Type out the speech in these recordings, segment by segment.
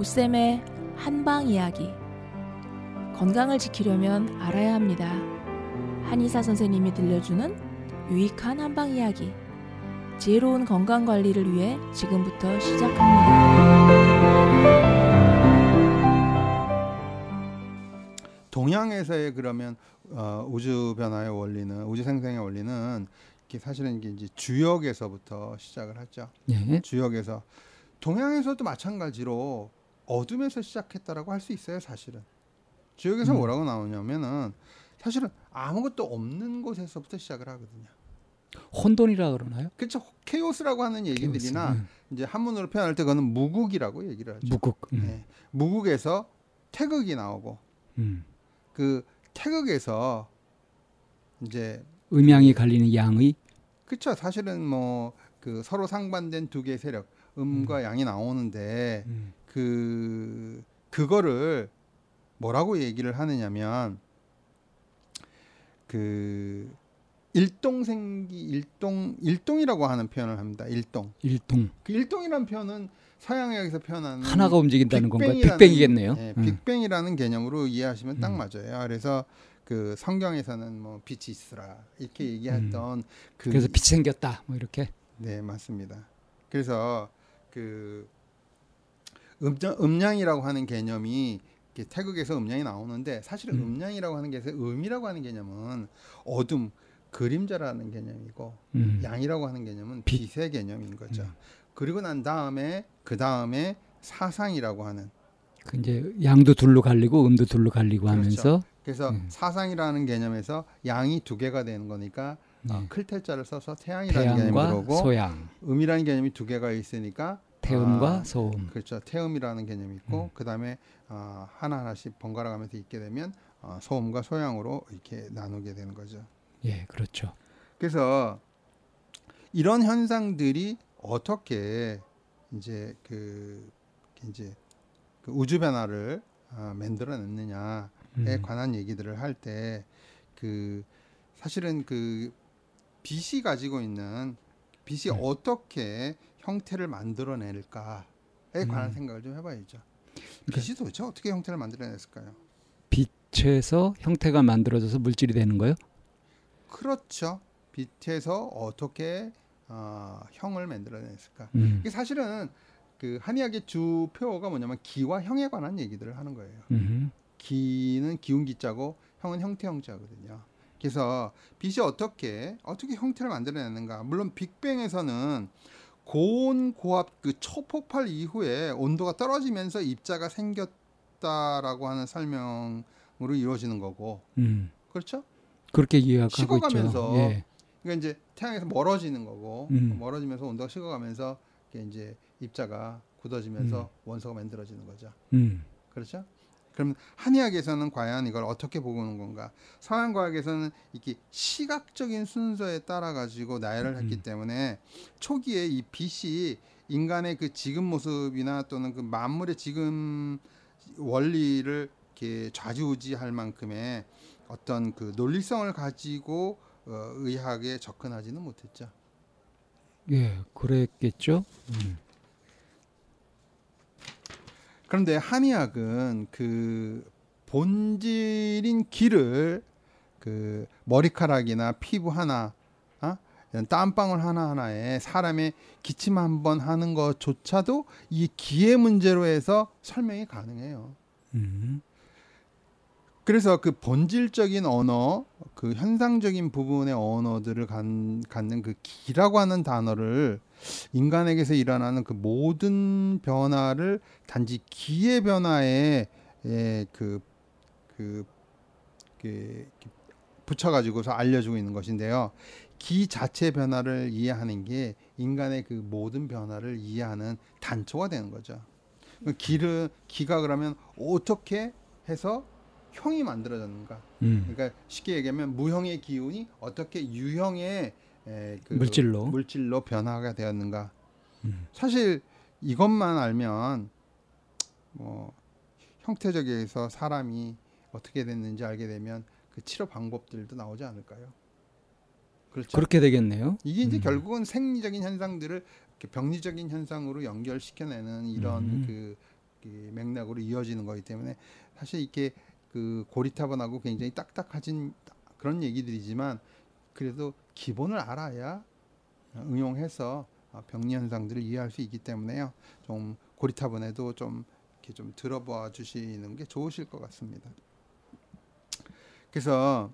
오쌤의 한방 이야기. 건강을 지키려면 알아야 합니다. 한의사 선생님이 들려주는 유익한 한방 이야기. 지혜로운 건강 관리를 위해 지금부터 시작합니다. 동양에서의 그러면 어, 우주 변화의 원리는 우주 생성의 원리는 이게 사실은 이게 이제 주역에서부터 시작을 하죠. 예. 주역에서 동양에서도 마찬가지로 어둠에서 시작했다라고 할 수 있어요, 사실은. 주역에서 음. 뭐라고 나오냐면은 사실은 아무것도 없는 곳에서부터 시작을 하거든요. 혼돈이라 그러나요? 그렇죠. 케오스라고 하는 얘기들이나 케오스. 이제 한문으로 표현할 때 그거는 무국이라고 얘기를 하죠. 무국. 음. 네. 무국에서 태극이 나오고 음. 그 태극에서 이제 음양이 갈리는 양의 그쵸 사실은 뭐 그 서로 상반된 두 개의 세력 음과 양이 나오는데 음. 그 그거를 뭐라고 얘기를 하느냐면 그 일동생기 일동 일동이라고 하는 표현을 합니다. 일동. 일동 그 일동이라는 표현은 서양에서 표현하는 하나가 움직인다는 건가요? 빅뱅이라는- 빅뱅이겠네요. 예, 음. 빅뱅이라는 개념으로 이해하시면 딱 음. 맞아요. 그래서 그 성경에서는 뭐 빛이 있으라 이렇게 얘기했던 그 음. 그래서 빛이 생겼다. 뭐 이렇게. 네 맞습니다. 그래서 그 음장, 음량이라고 하는 개념이 태극에서 음량이 나오는데 사실은 음. 음. 량이라고 하는 게 음이라고 하는 개념은 어둠 그림자라는 개념이고 음. 양이라고 하는 개념은 빛. 빛의 개념인 거죠. 음. 그리고 난 다음에 그 다음에 사상이라고 하는 그 이제 양도 둘로 갈리고 음도 둘로 갈리고 그렇죠. 하면서 그래서 음. 사상이라는 개념에서 양이 두 개가 되는 거니까 어, 네. 클테자를 써서 태양이라는 개념이 들어오고 소양, 음이라는 개념이 두 개가 있으니까 태음과 아, 소음. 그렇죠 태음이라는 개념이 있고 음. 그 다음에 어, 하나 하나씩 번갈아 가면서 있게 되면 어, 소음과 소양으로 이렇게 나누게 되는 거죠. 예, 그렇죠. 그래서 이런 현상들이 어떻게 이제 그 이제 그 우주 변화를 어, 만들어냈느냐에 음. 관한 얘기들을 할 때 그 사실은 그 빛이 가지고 있는 빛이 네. 어떻게 형태를 만들어낼까에 관한 음. 생각을 좀 해봐야죠. 그러니까- 빛이 도대체 어떻게 형태를 만들어냈을까요? 빛에서 형태가 만들어져서 물질이 되는 거요? 그렇죠. 빛에서 어떻게 어, 형을 만들어냈을까? 음. 이게 사실은 그 한의학의 주 표어가 뭐냐면 기와 형에 관한 얘기들을 하는 거예요. 음. 기는 기운 기자고 형은 형태 형자거든요. 그래서 빛이 어떻게 어떻게 형태를 만들어내는가? 물론 빅뱅에서는 고온 고압 그 초폭발 이후에 온도가 떨어지면서 입자가 생겼다라고 하는 설명으로 이루어지는 거고 음. 그렇죠? 그렇게 이해하고 식어가면서. 예. 그러니까 이제 태양에서 멀어지는 거고 음. 멀어지면서 온도가 식어가면서 이제 입자가 굳어지면서 음. 원소가 만들어지는 거죠. 음. 그렇죠? 그럼 한의학에서는 과연 이걸 어떻게 보는 건가? 서양 과학에서는 이렇게 시각적인 순서에 따라 가지고 나열을 했기 음. 때문에 초기에 이 빛이 인간의 그 지금 모습이나 또는 그 만물의 지금 원리를 이렇게 좌지우지할 만큼의 어떤 그 논리성을 가지고 어, 의학에 접근하지는 못했죠. 예, 그랬겠죠. 음. 그런데 한의학은 그 본질인 기를 그 머리카락이나 피부 하나, 어? 땀방울 하나 하나에 사람의 기침 한 번 하는 것조차도 이 기의 문제로 해서 설명이 가능해요. 음. 그래서 그 본질적인 언어, 그 현상적인 부분의 언어들을 갖- 갖는 그 기라고 하는 단어를 인간에게서 일어나는 그 모든 변화를 단지 기의 변화에 예, 그, 그, 그, 이렇게 붙여가지고서 알려주고 있는 것인데요. 기 자체 변화를 이해하는 게 인간의 그 모든 변화를 이해하는 단초가 되는 거죠. 그 기를 기가 그러면 어떻게 해서 형이 만들어졌는가? 음. 그러니까 쉽게 얘기하면 무형의 기운이 어떻게 유형의 에, 그 물질로. 물질로 변화가 되었는가? 음. 사실 이것만 알면 뭐 형태적에서 사람이 어떻게 됐는지 알게 되면 그 치료 방법들도 나오지 않을까요? 그렇죠. 그렇게 되겠네요. 이게 이제 음. 결국은 생리적인 현상들을 병리적인 현상으로 연결시켜내는 이런 음. 그 그 맥락으로 이어지는 거기 때문에 사실 이렇게 그 고리타분하고 굉장히 딱딱해진 그런 얘기들이지만 그래도 기본을 알아야 응용해서 병리 현상들을 이해할 수 있기 때문에요. 좀 고리타분해도 좀 이렇게 좀 들어봐 주시는 게 좋으실 것 같습니다. 그래서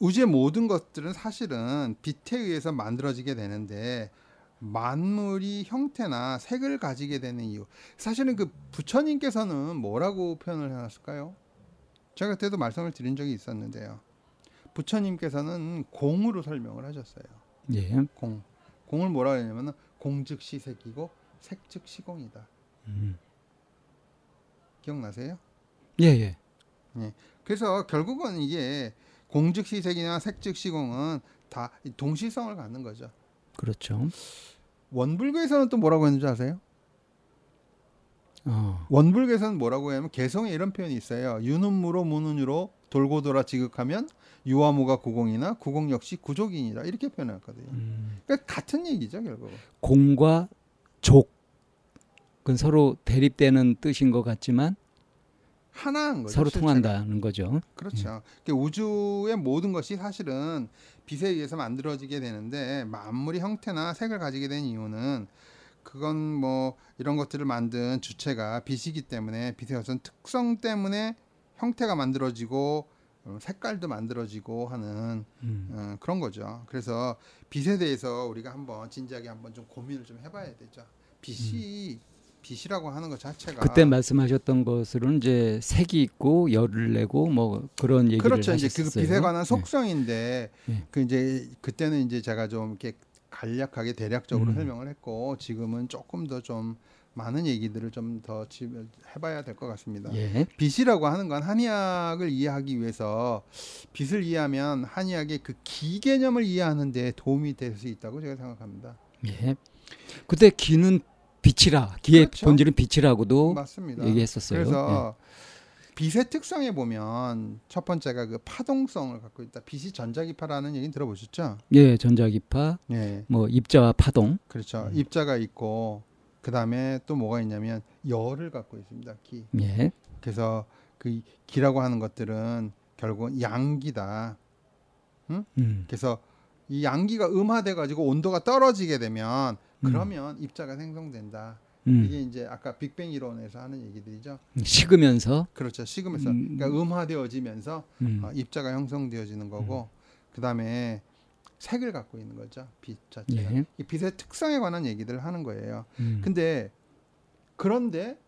우주의 모든 것들은 사실은 빛에 의해서 만들어지게 되는데 만물이 형태나 색을 가지게 되는 이유. 사실은 그 부처님께서는 뭐라고 표현을 해놨을까요? 제가 그때도 말씀을 드린 적이 있었는데요. 부처님께서는 공으로 설명을 하셨어요. 예. 공. 공을 뭐라 그러냐면 공즉 시 색이고 색즉 시공이다. 음. 기억나세요? 예, 예. 그래서 결국은 이게 공즉 시 색이나 색즉 시공은 다 동시성을 갖는 거죠. 그렇죠. 원불교에서는 또 뭐라고 했는지 아세요? 어. 원불교에서는 뭐라고 하냐면 개성에 이런 표현이 있어요. 유는무로 무는유로 돌고 돌아 지극하면 유화무가 구공이나 구공 역시 구족이니라 이렇게 표현했거든요. 음. 그러니까 같은 얘기죠 결국. 공과 족은 서로 대립되는 뜻인 것 같지만 하나인 거죠. 서로. 통한다는 거죠. 그렇죠. 그러니까 우주의 모든 것이 사실은 빛에 의해서 만들어지게 되는데 만물이 형태나 색을 가지게 된 이유는 그건 뭐 이런 것들을 만든 주체가 빛이기 때문에 빛의 어떤 특성 때문에 형태가 만들어지고 어, 색깔도 만들어지고 하는 음. 어, 그런 거죠. 그래서 빛에 대해서 우리가 한번 진지하게 한번 좀 고민을 좀 해봐야 되죠. 빛이 빛이라고 하는 것 자체가 음. 그때 말씀하셨던 것으로는 이제 색이 있고 열을 내고 뭐 그런 얘기를 그렇죠. 이제 그 하셨어요. 빛에 관한 예. 속성인데 예. 그 이제 그때는 이제 제가 좀 이렇게 간략하게 대략적으로 음. 설명을 했고 지금은 조금 더좀 많은 얘기들을 좀 더 해봐야 될 것 같습니다. 예. 빛이라고 하는 건 한의학을 이해하기 위해서 빛을 이해하면 한의학의 그 기개념을 이해하는 데 도움이 될 수 있다고 제가 생각합니다. 예. 그때 기는 빛이라 기의 그렇죠. 본질은 빛이라고도 맞습니다. 얘기했었어요. 예. 그래서 빛의 특성에 보면 첫 번째가 그 파동성을 갖고 있다. 빛이 전자기파라는 얘기 들어보셨죠? 예. 예, 전자기파, 예, 뭐 입자와 파동. 그렇죠. 음. 입자가 있고 그 다음에 또 뭐가 있냐면 열을 갖고 있습니다. 기. 예. 그래서 그 기라고 하는 것들은 결국은 양기다. 음. 그래서 이 양기가 음화돼 가지고 온도가 떨어지게 되면 음. 그러면 입자가 생성된다. 음. 이게 이제 아까 빅뱅 이론에서 하는 얘기들이죠. 식으면서 그렇죠. 식으면서 음. 그러니까 음화되어지면서 음. 어, 입자가 형성되어지는 거고 그다음에 색을 갖고 있는 거죠. 빛 자체가. 예. 이 빛의 특성에 관한 얘기들을 하는 거예요. 음. 근데 그런데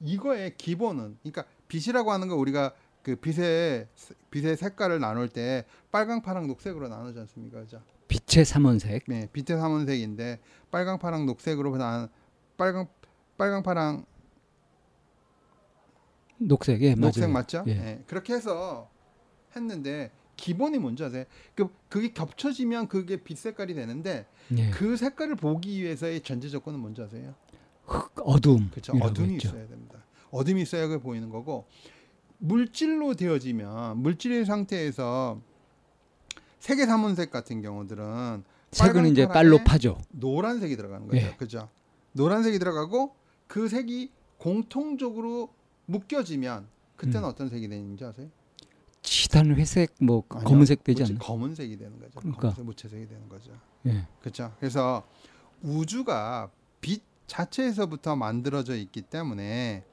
이거의 기본은 그러니까 빛이라고 하는 거 우리가 그 빛의 빛의 색깔을 나눌 때 빨강, 파랑, 녹색으로 나누지 않습니까? 그죠? 빛의 삼원색. 네, 빛의 삼원색인데 빨강, 파랑, 녹색으로 나 빨강, 빨강, 파랑, 녹색. 예, 녹색 맞아요. 맞죠? 예. 예, 그렇게 해서 했는데 기본이 뭔지 아세요? 그 그게 겹쳐지면 그게 빛 색깔이 되는데 예. 그 색깔을 보기 위해서의 전제 조건은 뭔지 아세요? 흑, 어둠. 그렇죠. 어둠이 있어야 됩니다. 어둠이 있어야 그 보이는 거고 물질로 되어지면 물질의 상태에서 색의 삼원색 같은 경우들은 색은 이제 빨로 파죠. 노란색이 들어가는 거죠. 예. 그죠? 노란색이 들어가고 그 색이 공통적으로 묶여지면 그때는 음. 어떤 색이 되는지 아세요? 치단 회색 뭐 아니요. 검은색 되지 않나? 검은색이 되는 거죠. 그러니까. 검은색 무채색이 되는 거죠. 예. 그렇죠. 그래서 우주가 빛 자체에서부터 만들어져 있기 때문에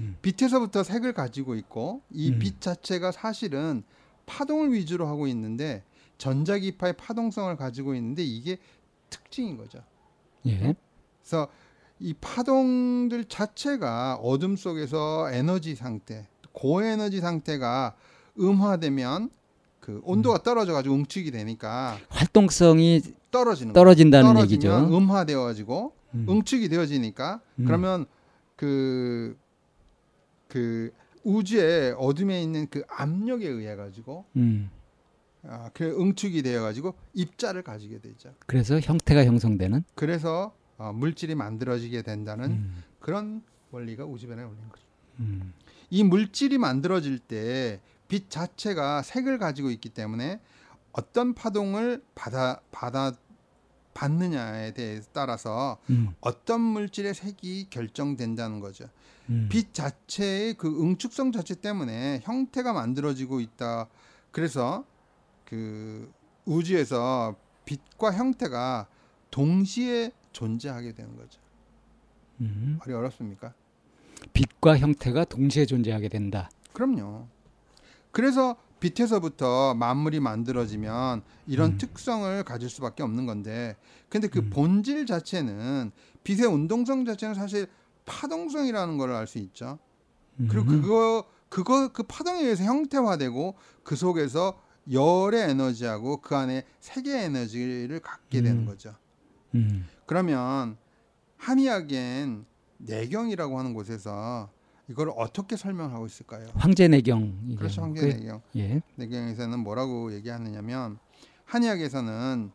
음. 빛에서부터 색을 가지고 있고 이 음. 빛 자체가 사실은 파동을 위주로 하고 있는데 전자기파의 파동성을 가지고 있는데 이게 특징인 거죠. 예. 그래서 이 파동들 자체가 어둠 속에서 에너지 상태, 고에너지 상태가 음화되면 그 온도가 떨어져 가지고 응축이 되니까 활동성이 떨어지는. 떨어진다는 얘기죠. 음화되어 가지고 음. 응축이 되어지니까 음. 그러면 그, 그 우주의 어둠에 있는 그 압력에 의해 가지고 음. 아, 그 응축이 되어 가지고 입자를 가지게 되죠. 그래서 형태가 형성되는. 그래서 어, 물질이 만들어지게 된다는 음. 그런 원리가 우주변에 올린 거죠. 음. 이 물질이 만들어질 때 빛 자체가 색을 가지고 있기 때문에 어떤 파동을 받아 받아 받느냐에 대해 따라서 음. 어떤 물질의 색이 결정된다는 거죠. 음. 빛 자체의 그 응축성 자체 때문에 형태가 만들어지고 있다. 그래서 그 우주에서 빛과 형태가 동시에 존재하게 되는 거죠. 음. 말이 어렵습니까? 빛과 형태가 동시에 존재하게 된다. 그럼요. 그래서 빛에서부터 만물이 만들어지면 이런 음. 특성을 가질 수밖에 없는 건데, 근데 그 음. 본질 자체는 빛의 운동성 자체는 사실 파동성이라는 걸 알 수 있죠. 그리고 음. 그거 그거 그 파동에 의해서 형태화되고 그 속에서 열의 에너지하고 그 안에 색의 에너지를 갖게 되는 음. 거죠. 음. 그러면 한의학엔 내경이라고 하는 곳에서 이걸 어떻게 설명하고 있을까요? 황제 내경. 그렇죠, 그- 황제 내경. 예. 내경에서는 뭐라고 얘기하느냐면 한의학에서는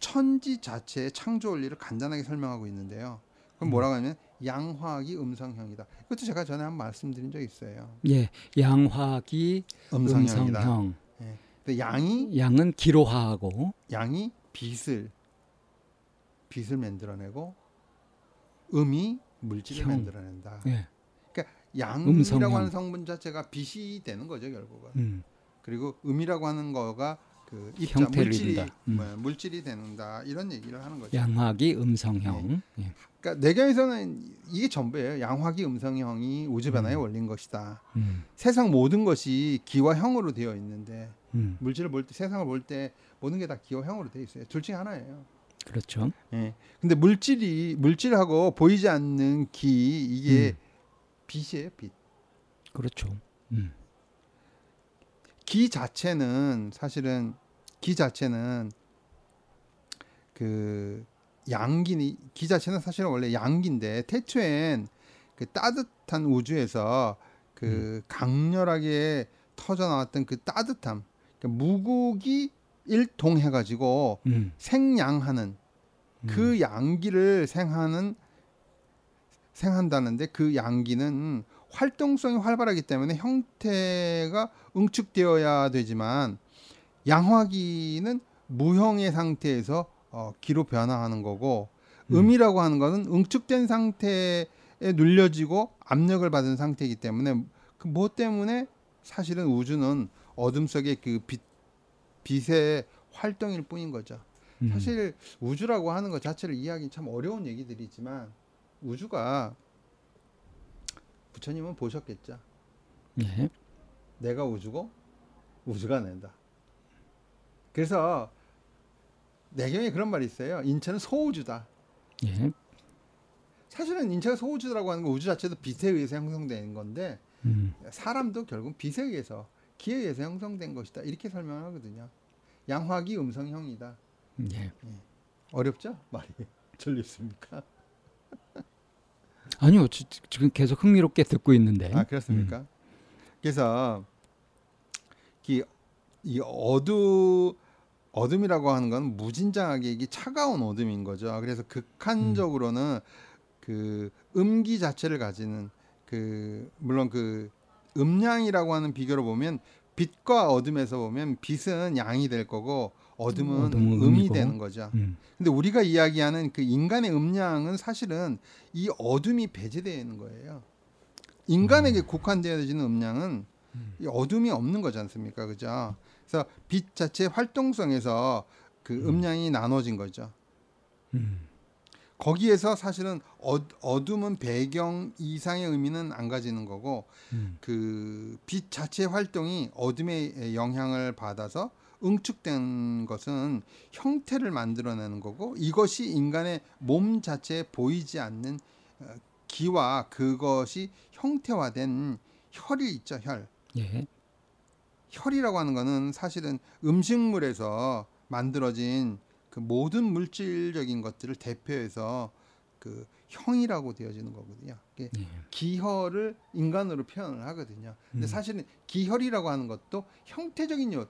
천지 자체의 창조 원리를 간단하게 설명하고 있는데요. 그럼 뭐라고 하냐면 양화학이 음성형이다. 이것도 제가 전에 한번 말씀드린 적 있어요. 예. 양화기 음성형이다. 음성형. 근데 양이 양은 기로화하고 양이 빛을 빛을 만들어내고 음이 물질을 형. 만들어낸다. 예. 양이라고. 하는 성분 자체가 빛이 되는 거죠 결국은. 음. 그리고 음이라고 하는 거가 그 입자 형태를 물질이. 음. 뭐, 물질이 되는다 이런 얘기를 하는 거죠. 양화기 음성형. 예. 그러니까 내경에서는 이게 전부예요. 양화기 음성형이 우주 변화에 음. 원린 것이다. 음. 세상 모든 것이 기와 형으로 되어 있는데 음. 물질을 볼 때 세상을 볼 때 모든 게 다 기와 형으로 되어 있어요. 둘 중에 하나예요. 그렇죠. 예. 근데 물질이 물질하고 보이지 않는 기 이게 음. 빛이에요, 빛. 그렇죠. 음. 기 자체는 사실은 기 자체는 그 양기 기 자체는 사실은 원래 양기인데 태초엔 그 따뜻한 우주에서 그 강렬하게 터져 나왔던 그 따뜻함 그러니까 무국이 일통해 가지고 음. 생양하는 음. 그 양기를 생하는 생한다는데 그 양기는 활동성이 활발하기 때문에 형태가 응축되어야 되지만 양화기는 무형의 상태에서 어, 기로 변화하는 거고 음. 음이라고 하는 것은 응축된 상태에 눌려지고 압력을 받은 상태이기 때문에 그 뭐 때문에 사실은 우주는 어둠 속의 그 빛, 빛의 활동일 뿐인 거죠. 음. 사실 우주라고 하는 것 자체를 이해하기 참 어려운 얘기들이지만 우주가 부처님은 보셨겠죠. 예. 내가 우주고 우주가 낸다. 그래서 내경에 그런 말이 있어요. 인체는 소우주다. 예. 사실은 인체가 소우주라고 하는 건 우주 자체도 빛에 의해서 형성된 건데 음. 사람도 결국 빛에 의해서 기에 의해서 형성된 것이다. 이렇게 설명하거든요. 양화기 음성형이다. 예. 어렵죠? 말이 전립습니까? 아니요. 지, 지금 계속 흥미롭게 듣고 있는데. 아 그렇습니까? 그래서 이, 이 어두 어둠이라고 하는 건 무진장하게 이게 차가운 어둠인 거죠. 그래서 극한적으로는 그 음기 자체를 가지는 그 물론 그 음양이라고 하는 비교로 보면 빛과 어둠에서 보면 빛은 양이 될 거고 어둠은, 어둠은 음이 음이고. 되는 거죠. 음. 근데 우리가 이야기하는 그 인간의 음량은 사실은 이 어둠이 배제되는 거예요. 인간에게 국한되어지는 음량은 이 어둠이 없는 거지 않습니까? 그죠? 그래서 빛 자체의 활동성에서 그 음량이 나눠진 거죠. 음. 거기에서 사실은 어, 어둠은 배경 이상의 의미는 안 가지는 거고 음. 그빛 자체의 활동이 어둠의 영향을 받아서 응축된 것은 형태를 만들어내는 거고 이것이 인간의 몸 자체에 보이지 않는 어, 기와 그것이 형태화된 혈이 있죠 혈 예. 혈이라고 하는 거는 사실은 음식물에서 만들어진 그 모든 물질적인 것들을 대표해서 그 형이라고 되어지는 거거든요. 예. 기혈을 인간으로 표현을 하거든요. 근데 음. 사실은 기혈이라고 하는 것도 형태적인 요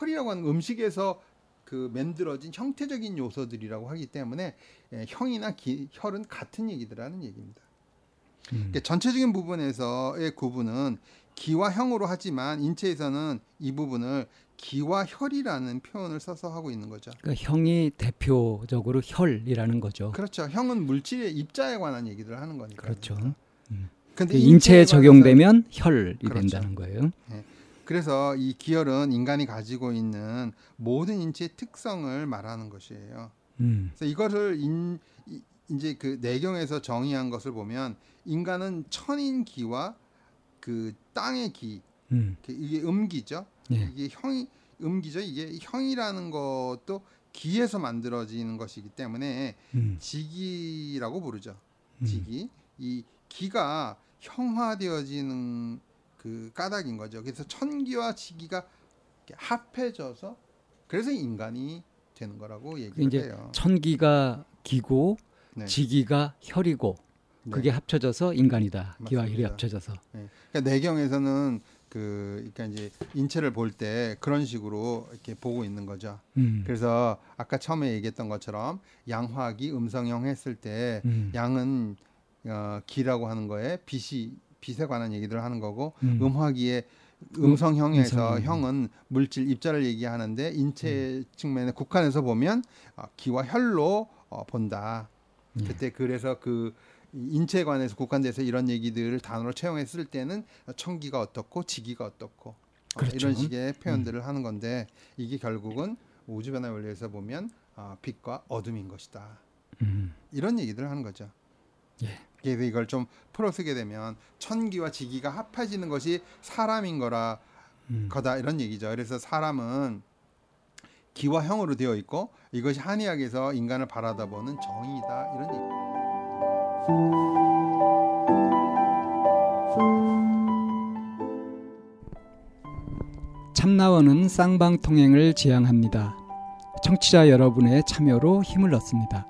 혈이라고 하는 음식에서 그 만들어진 형태적인 요소들이라고 하기 때문에 예, 형이나 기, 혈은 같은 얘기들하는 얘기입니다. 음. 그러니까 전체적인 부분에서의 구분은 기와 형으로 하지만 인체에서는 이 부분을 기와 혈이라는 표현을 써서 하고 있는 거죠. 그러니까 형이 대표적으로 혈이라는 거죠. 그렇죠. 형은 물질의 입자에 관한 얘기를 하는 거니까. 그렇죠. 근데 그 인체에 적용되면 혈이 그렇죠. 된다는 거예요. 그래서 이 기혈은 인간이 가지고 있는 모든 인체의 특성을 말하는 것이에요. 음. 그래서 이거를 인, 이- 이제 그 내경에서 정의한 것을 보면 인간은 천인 기와 그 땅의 기 음. 그 이게 음기죠. 예. 이게 형이 음기죠. 이게 형이라는 것도 기에서 만들어지는 것이기 때문에 음. 지기라고 부르죠. 음. 지기 이 기가 형화되어지는 그 까닭인 거죠. 그래서 천기와 지기가 합해져서 그래서 인간이 되는 거라고 얘기를 해요. 천기가 기고 네. 지기가 혈이고 네. 그게 합쳐져서 인간이다. 기와 혈이 맞습니다. 합쳐져서. 그러니까 내경에서는 그 그러니까 이제 인체를 볼 때 그런 식으로 이렇게 보고 있는 거죠. 음. 그래서 아까 처음에 얘기했던 것처럼 양화기 음성형 했을 때 음. 양은 어, 기라고 하는 거에 빛이 빛에 관한 얘기들을 하는 거고 음. 음. 화기의 음성형에서 음성형. 형은 물질 입자를 얘기하는데 인체 측면에 국한해서 보면 어, 기와 혈로 어, 본다. 예. 그때 그래서 그 인체에 관해서 국한돼서 이런 얘기들을 단어로 채용했을 때는 청기가 어떻고 지기가 어떻고 어, 그렇죠. 이런 식의 표현들을 하는 건데 이게 결국은 우주 변화 원리에서 보면 어, 빛과 어둠인 것이다. 음. 이런 얘기들을 하는 거죠. 예. 그래서 이걸 좀 풀어 쓰게 되면 천기와 지기가 합해지는 것이 사람인 거라 음. 거다 이런 얘기죠. 그래서 사람은 기와 형으로 되어 있고 이것이 한의학에서 인간을 바라다보는 정의다 이런 얘기. 참나원은 쌍방통행을 지향합니다. 청취자 여러분의 참여로 힘을 얻습니다.